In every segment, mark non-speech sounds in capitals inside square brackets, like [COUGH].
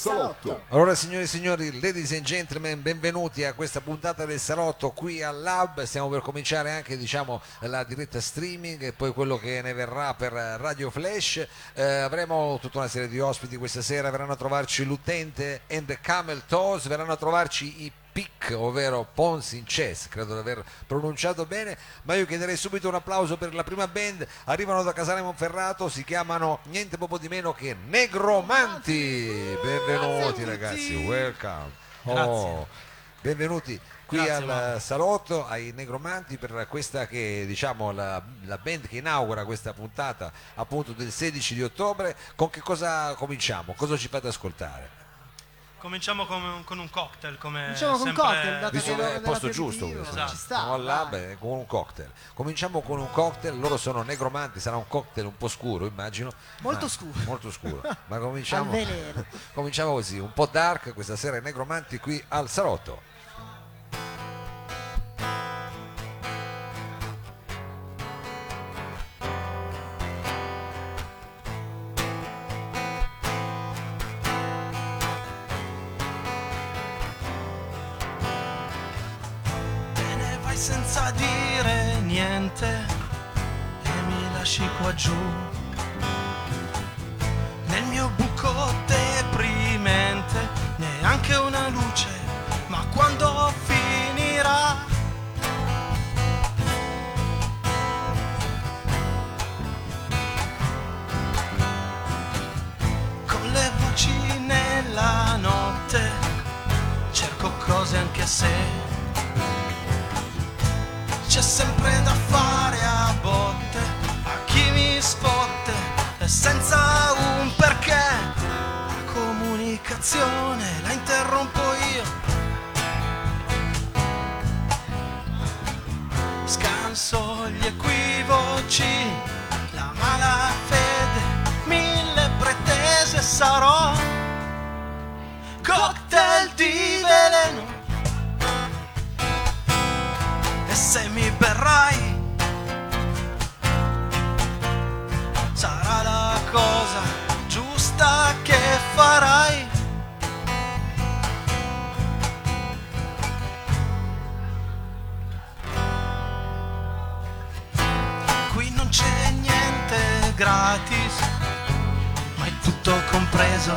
Salotto. Allora signore e signori, ladies and gentlemen, benvenuti a questa puntata del Salotto qui al Lab. Stiamo per cominciare anche diciamo, la diretta streaming e poi quello che ne verrà per Radio Flash. Eh, avremo tutta una serie di ospiti questa sera, verranno a trovarci l'utente and the Camel Toes, verranno a trovarci i PIC, ovvero Pons in Chess, credo di aver pronunciato bene, ma io chiederei subito un applauso per la prima band, arrivano da Casale Monferrato, si chiamano niente poco di meno che Negromanti, benvenuti ragazzi, welcome, oh, benvenuti qui Grazie, al Mauro. salotto ai Negromanti per questa che diciamo la, la band che inaugura questa puntata appunto del 16 di ottobre, con che cosa cominciamo? Cosa ci fate ascoltare? Cominciamo con, con un cocktail come Cominciamo con un cocktail, dato Visto che è il posto giusto questo. Esatto. ci sta. Siamo al lab dai. eh, con un cocktail. Cominciamo con un cocktail, loro sono negromanti, sarà un cocktail un po' scuro, immagino. Molto ma- scuro. Molto scuro. Ma [LAUGHS] cominciamo, [LAUGHS] cominciamo così, un po' dark questa sera i negromanti qui al salotto. Dire niente e mi lasci qua giù. Nel mio buco deprimente, neanche una luce, ma quando finirà? Con le voci nella notte, cerco cose anche se c'è sempre da fare a botte a chi mi sfotte e senza un perché. La comunicazione la interrompo io. Scanso gli equivoci la malafede mille pretese sarò. Cocktail di se mi berrai sarà la cosa giusta che farai. Qui non c'è niente gratis, ma è tutto compreso.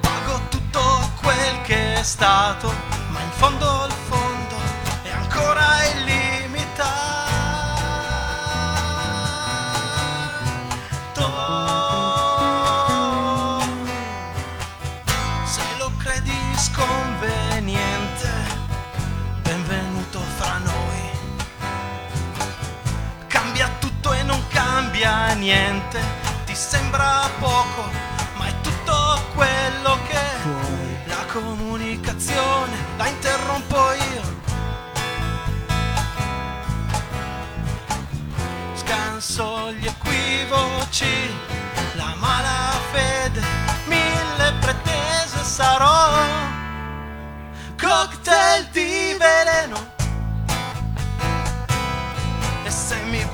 Pago tutto quel che è stato, ma in fondo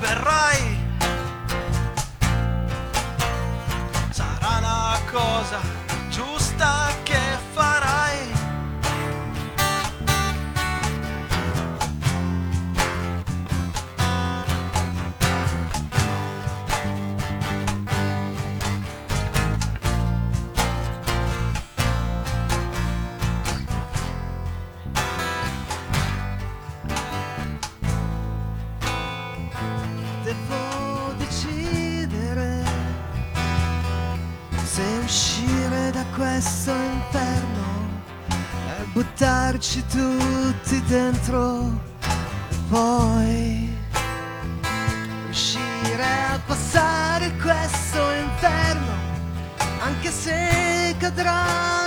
se poi riuscire a passare questo inferno anche se cadrà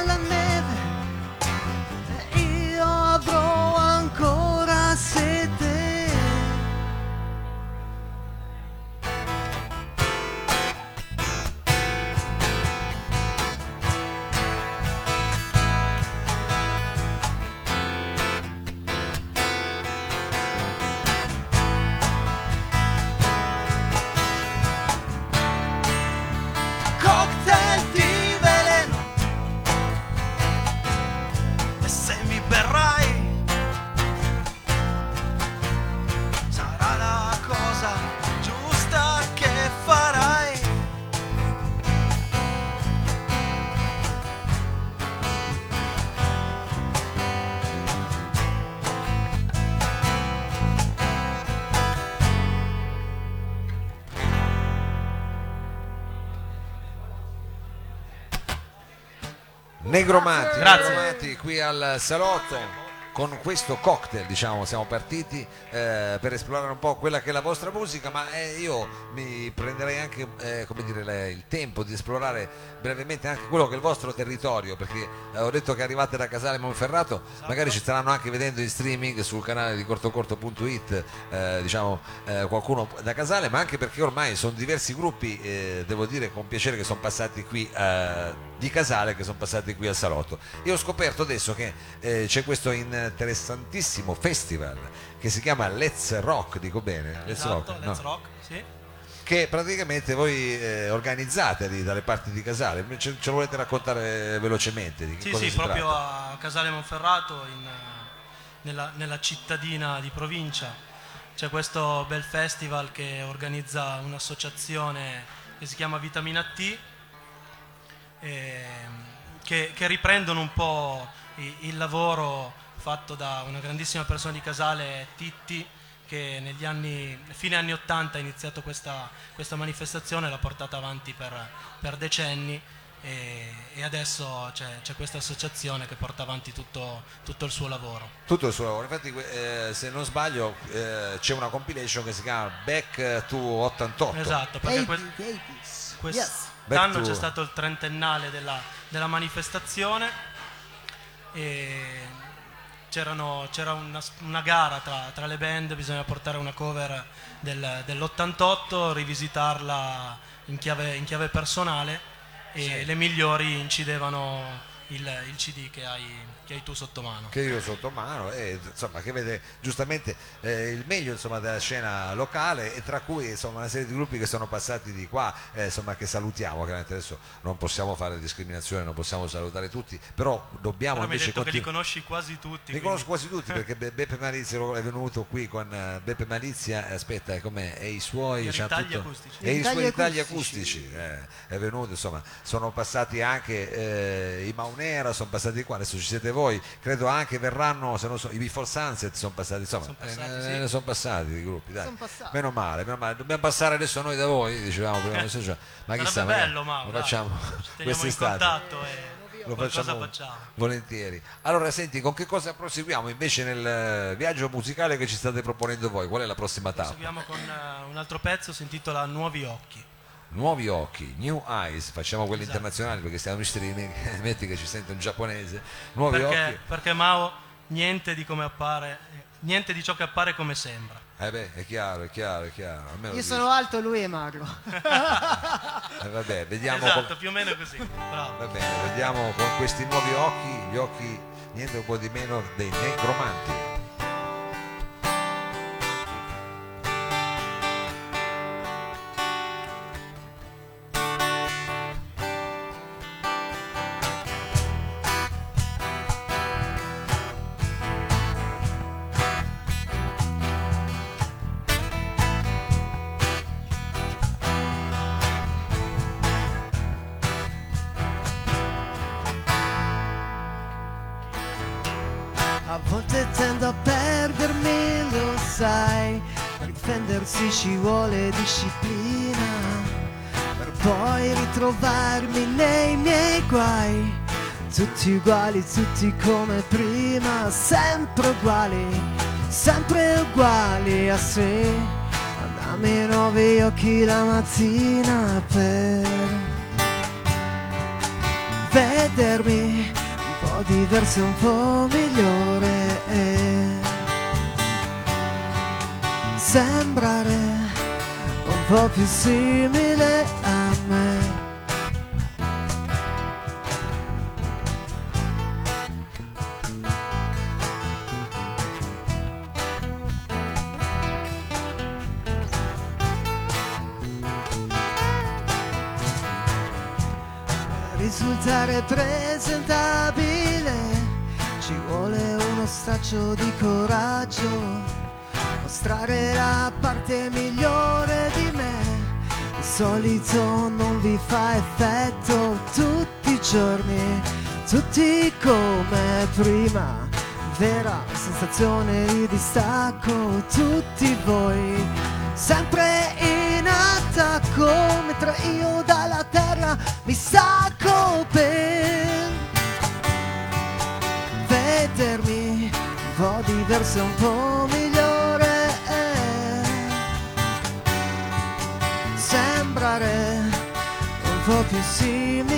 Negromanti, Grazie. Negromanti qui al salotto con questo cocktail diciamo siamo partiti eh, per esplorare un po' quella che è la vostra musica ma eh, io mi prenderei anche eh, come dire, le- il tempo di esplorare brevemente anche quello che è il vostro territorio perché eh, ho detto che arrivate da Casale Monferrato magari ci staranno anche vedendo in streaming sul canale di cortocorto.it eh, diciamo eh, qualcuno da Casale ma anche perché ormai sono diversi gruppi devo dire con piacere che sono passati qui di Casale che sono passati qui al salotto io ho scoperto adesso che eh, c'è questo interessantissimo festival che si chiama Let's Rock dico bene Let's Esatto, Rock, Let's no? Rock, sì. che praticamente voi eh, organizzate lì dalle parti di Casale ce, ce lo volete raccontare velocemente di Sì, sì, proprio tratta? a Casale Monferrato, in, nella, nella cittadina di provincia. C'è questo bel festival che organizza un'associazione che si chiama Vitamina T, ehm, che, che riprendono un po' i- il lavoro fatto da una grandissima persona di Casale, Titti, che negli anni, fine anni 80 ha iniziato questa, questa manifestazione, l'ha portata avanti per, per decenni e, e adesso c'è, c'è questa associazione che porta avanti tutto, tutto il suo lavoro. tutto il suo lavoro infatti eh, se non sbaglio eh, c'è una compilation che si chiama Back to 88 Esatto, perché que- 80s, 80s. Quest'anno c'è stato il trentennale della, della manifestazione e c'era una, una gara tra, tra le band, bisogna portare una cover del- dell'88, rivisitarla in chiave, in chiave personale e le migliori incidevano il, il CD che hai, che hai tu sotto mano. che io sotto mano e insomma che vede giustamente eh, il meglio insomma della scena locale e tra cui insomma una serie di gruppi che sono passati di qua eh, insomma che salutiamo chiaramente adesso non possiamo fare discriminazione non possiamo salutare tutti però dobbiamo Però mi hai invece detto che li continu- conosci quasi tutti. li quindi- conosco quasi tutti [LAUGHS] perché Be- Beppe Malizia è venuto qui con eh, Beppe Malizia, eh, aspetta, è come e i suoi I c'ha ritagli tutto- acustici. e i suoi acustici. acustici, eh, è venuto, insomma, sono passati anche eh, i Maunera, sono passati qua, adesso ci siete voi, credo anche verranno, se non so, i Before Sunset sono passati, insomma, Sono passati, eh, sì. ne sono passati i gruppi, dai. Passati. Meno male, meno male, dobbiamo passare adesso noi da voi, dicevamo prima, so, cioè, ma chissà, bello, Mauro, lo facciamo quest'estate contatto e lo facciamo, facciamo. volentieri. Allora, senti, con che cosa proseguiamo invece nel eh, viaggio musicale che ci state proponendo voi? Qual è la prossima tappa? Proseguiamo con eh, un altro pezzo, si intitola Nuovi Occhi. Nuovi occhi, New Eyes, facciamo quelli Esatto. internazionali perché stiamo in streaming, metti che ci sente un giapponese. Nuovi Perché, occhi. perché Mao niente di come appare, niente di ciò che appare come sembra. Eh beh, è chiaro, è chiaro, è chiaro. Io lo sono alto, lui è magro. [LAUGHS] Eh, vabbè, vediamo esatto, com- più o meno così. Bravo. Va bene, vediamo con questi nuovi occhi, gli occhi niente un po' di meno dei negromanti. Difendersi ci vuole disciplina. Per poi ritrovarmi nei miei guai. Tutti uguali, tutti come prima, sempre uguali, sempre uguali a sé. Dammi nuovi occhi la mattina per vedermi un po' diverso, un po' migliore sembrare un po' più simile a me. risultare presentabile ci vuole uno straccio di coraggio mostrare la parte migliore di me. Il solito non vi fa effetto tutti i giorni, tutti come prima. Vera sensazione di distacco, tutti voi, sempre in attacco, mentre io dalla terra mi stacco per vedermi un po' diverso, un po' migliore. Un po' più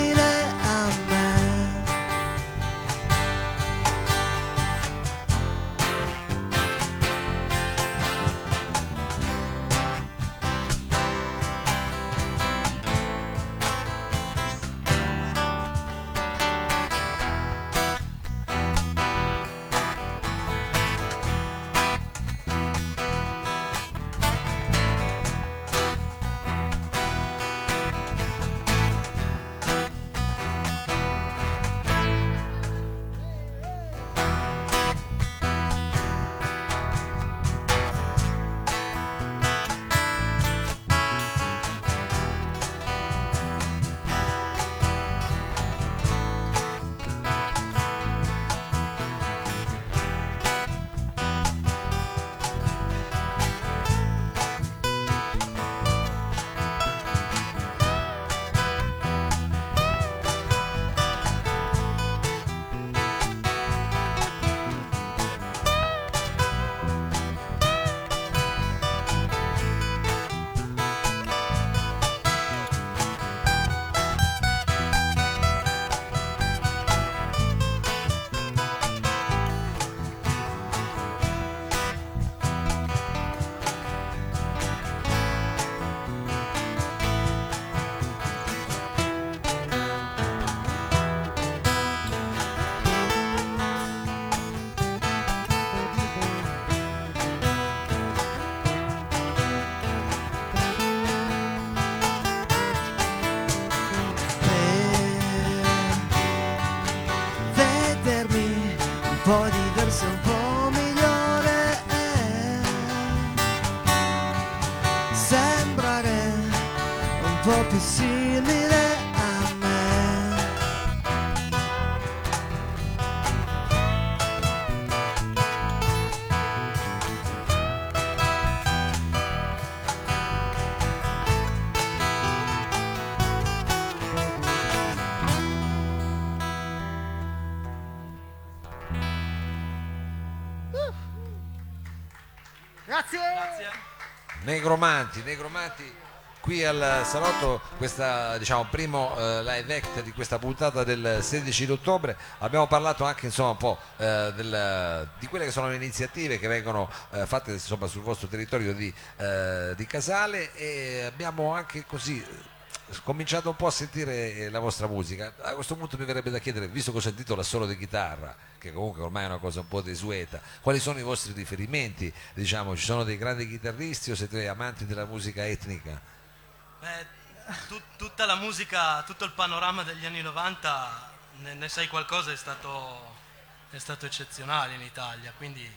sembrare un po' più simile Negromanti, Negromanti qui al salotto questa diciamo primo eh, live act di questa puntata del 16 ottobre abbiamo parlato anche insomma un po' eh, del- di quelle che sono le iniziative che vengono eh, fatte insomma sul vostro territorio di, eh, di Casale e abbiamo anche così cominciato un po' a sentire eh, la vostra musica. A questo punto mi verrebbe da chiedere visto che ho sentito l'assolo di chitarra che comunque ormai è una cosa un po' desueta quali sono i vostri riferimenti? Diciamo ci sono dei grandi chitarristi o siete amanti della musica etnica? Beh, tut- tutta la musica, tutto il panorama degli anni 90, ne, ne sai qualcosa, è stato, è stato eccezionale in Italia, quindi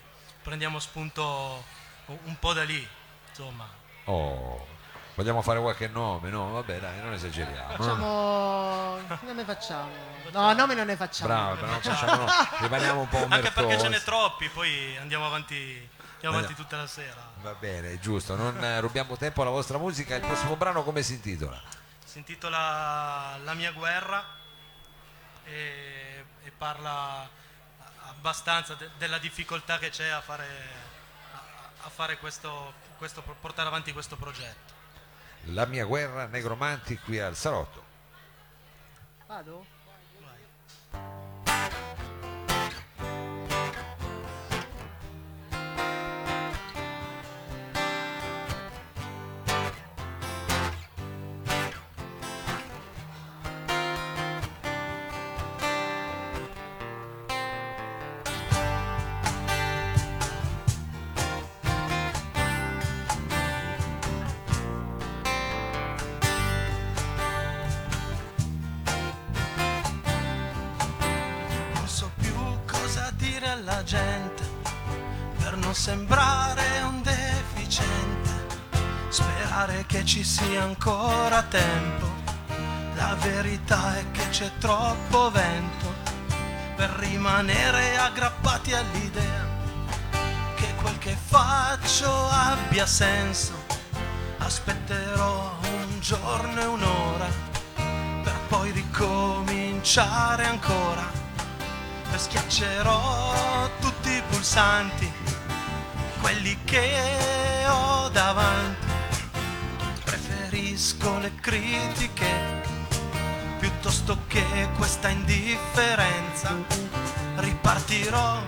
prendiamo spunto un un po' da lì, insomma. Oh, vogliamo fare qualche nome? No, vabbè, dai, non esageriamo. no? Facciamo. Che nome facciamo? No, nome non ne facciamo. Bravo, però non facciamo, no, rimaniamo un po' Anche perché ce n'è troppi, poi andiamo avanti, andiamo avanti tutta la sera. Va bene, giusto, non eh, rubiamo tempo alla vostra musica. Il prossimo brano come si intitola? Si intitola La mia guerra e, e parla abbastanza de- della difficoltà che c'è a fare, a, a fare questo, questo, portare avanti questo progetto. La mia guerra, Negromanti qui al Salotto. Vado? Sembrare un deficiente. Sperare che ci sia ancora tempo. La verità è che c'è troppo vento per rimanere aggrappati all'idea che quel che faccio abbia senso. Aspetterò un giorno e un'ora per poi ricominciare ancora. Schiaccerò tutti i pulsanti quelli che ho davanti. Preferisco le critiche piuttosto che questa indifferenza. Ripartirò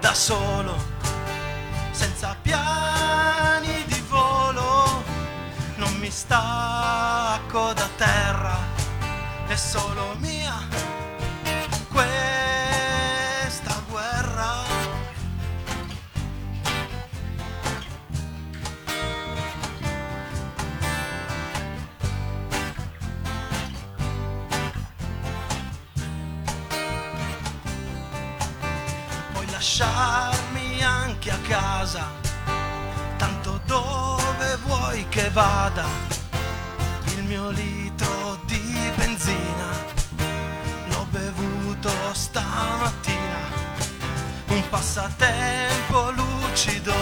da solo, senza piani di volo. Non mi stacco da terra, è solo mia casa, tanto dove vuoi che vada, il mio litro di benzina l'ho bevuto stamattina, un passatempo lucido,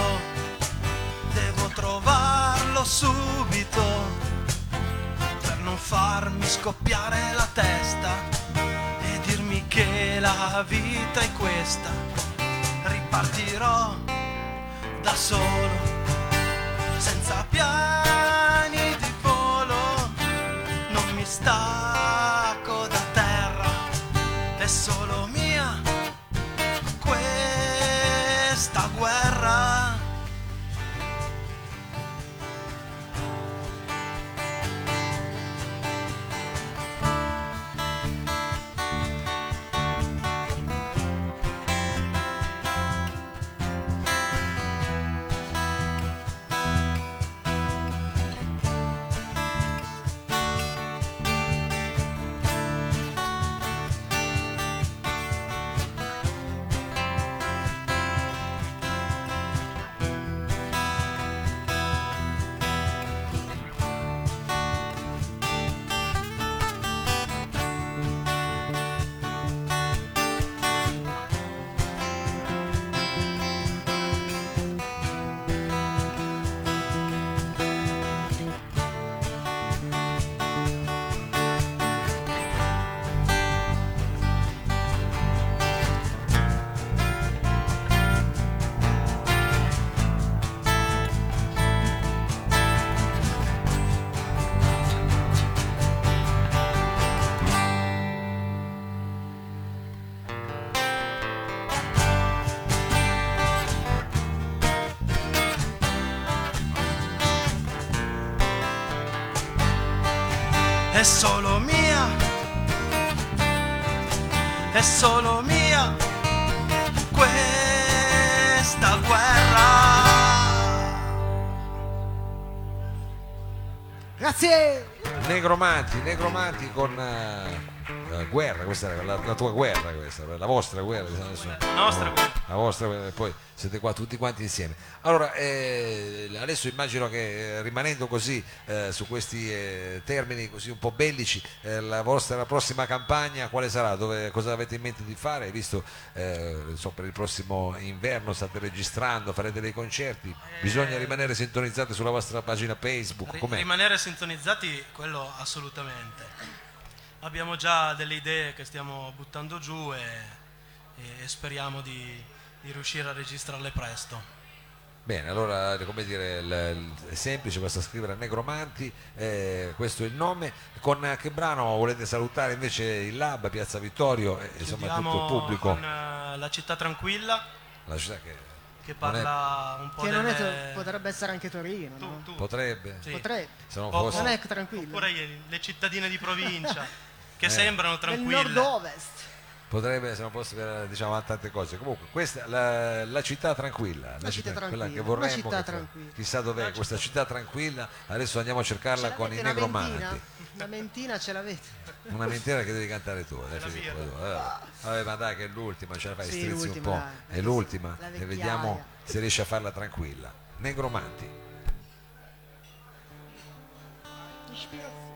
devo trovarlo subito per non farmi scoppiare la testa e dirmi che la vita è questa. Ripartirò da solo, senza piani di volo, non mi stacco da terra, è solo mia questa guerra. Guerra. Grazie! Negromanti, Negromanti con eh, guerra, questa è la, la tua guerra, questa, la vostra guerra. adesso- La nostra guerra. La vostra guerra, e poi siete qua tutti quanti insieme. Allora, eh, adesso immagino che eh, rimanendo così eh, su questi eh, termini così un po' bellici, eh, la vostra la prossima campagna quale sarà? Dove, cosa avete in mente di fare? Visto eh, insomma, per il prossimo inverno state registrando, farete dei concerti, bisogna rimanere sintonizzati sulla vostra pagina Facebook. Com'è? rimanere sintonizzati, quello assolutamente. Abbiamo già delle idee che stiamo buttando giù e, e speriamo di, di riuscire a registrarle presto. Bene, allora come dire, è semplice, basta scrivere Negromanti, eh, questo è il nome. Con eh, che brano volete salutare invece il Lab, Piazza Vittorio e insomma tutto il pubblico? con eh, La città tranquilla, La città che che non è- parla un po' Che è delle... to- potrebbe essere anche Torino, Tu, no? tu. potrebbe, Sì. Potrebbe. se non fosse... Non è tranquillo. Oppure le cittadine di provincia, [LAUGHS] che Eh. sembrano Nel tranquille. nord-ovest. Potrebbe, se non fosse per diciamo tante cose. Comunque, questa la, la città tranquilla, La città quella tranquilla, che una vorremmo. città che tranquilla. Chissà dov'è questa città tranquilla. Adesso andiamo a cercarla Ce con i Negromanti. mentina? Una mentina ce l'avete? Una mentira che devi cantare tu, dai, la Filippo, birra. tu. Allora, vabbè, ma dai che è l'ultima, ce la fai, Sì, strizzi un po'. dai. È l'ultima La e vediamo se riesci a farla tranquilla. Negromanti. Thank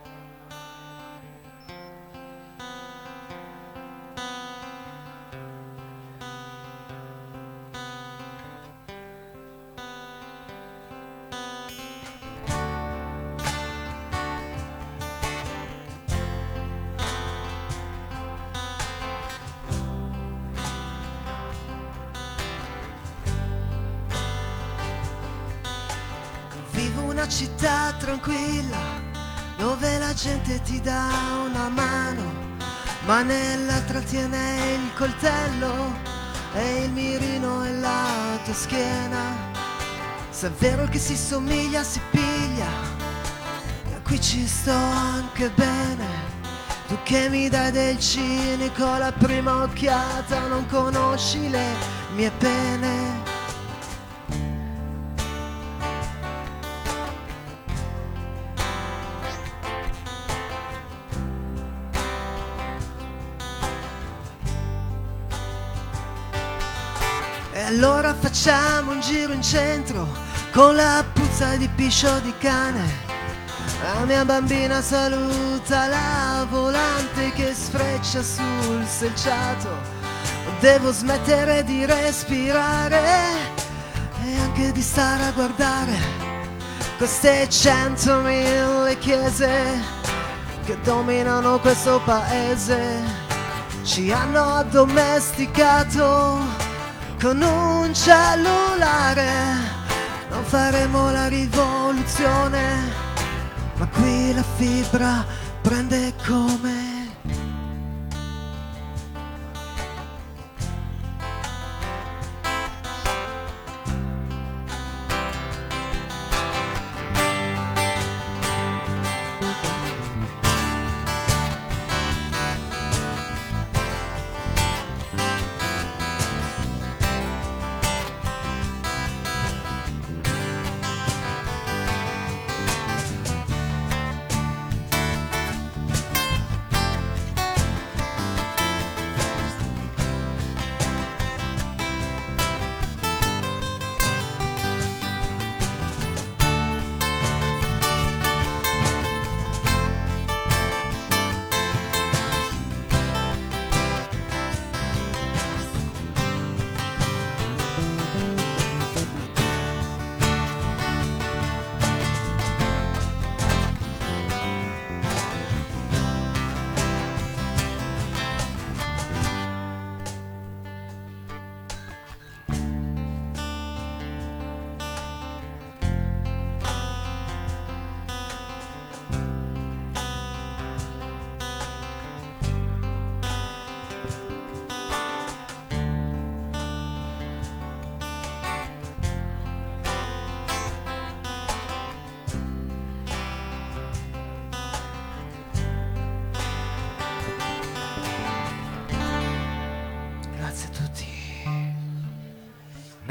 gente ti dà una mano ma nella trattiene il coltello e il mirino e la tua schiena. Se è vero che si somiglia, si piglia, e qui ci sto anche bene. Tu che mi dai del cinico la prima occhiata, non conosci le mie pene. Facciamo un giro in centro con la puzza di piscio di cane. La mia bambina saluta la volante che sfreccia sul selciato. Devo smettere di respirare e anche di stare a guardare queste centomila chiese che dominano questo paese. Ci hanno addomesticato con un cellulare. Non faremo la rivoluzione, ma qui la fibra prende come.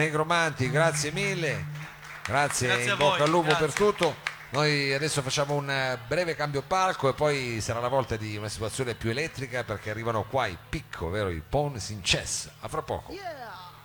Negromanti, grazie mille, grazie, Grazie in bocca voi, al lupo grazie. per tutto. Noi adesso facciamo un eh, breve cambio palco e poi sarà la volta di una situazione più elettrica perché arrivano qua i picco, vero? I Pons in chess. A fra poco. Yeah!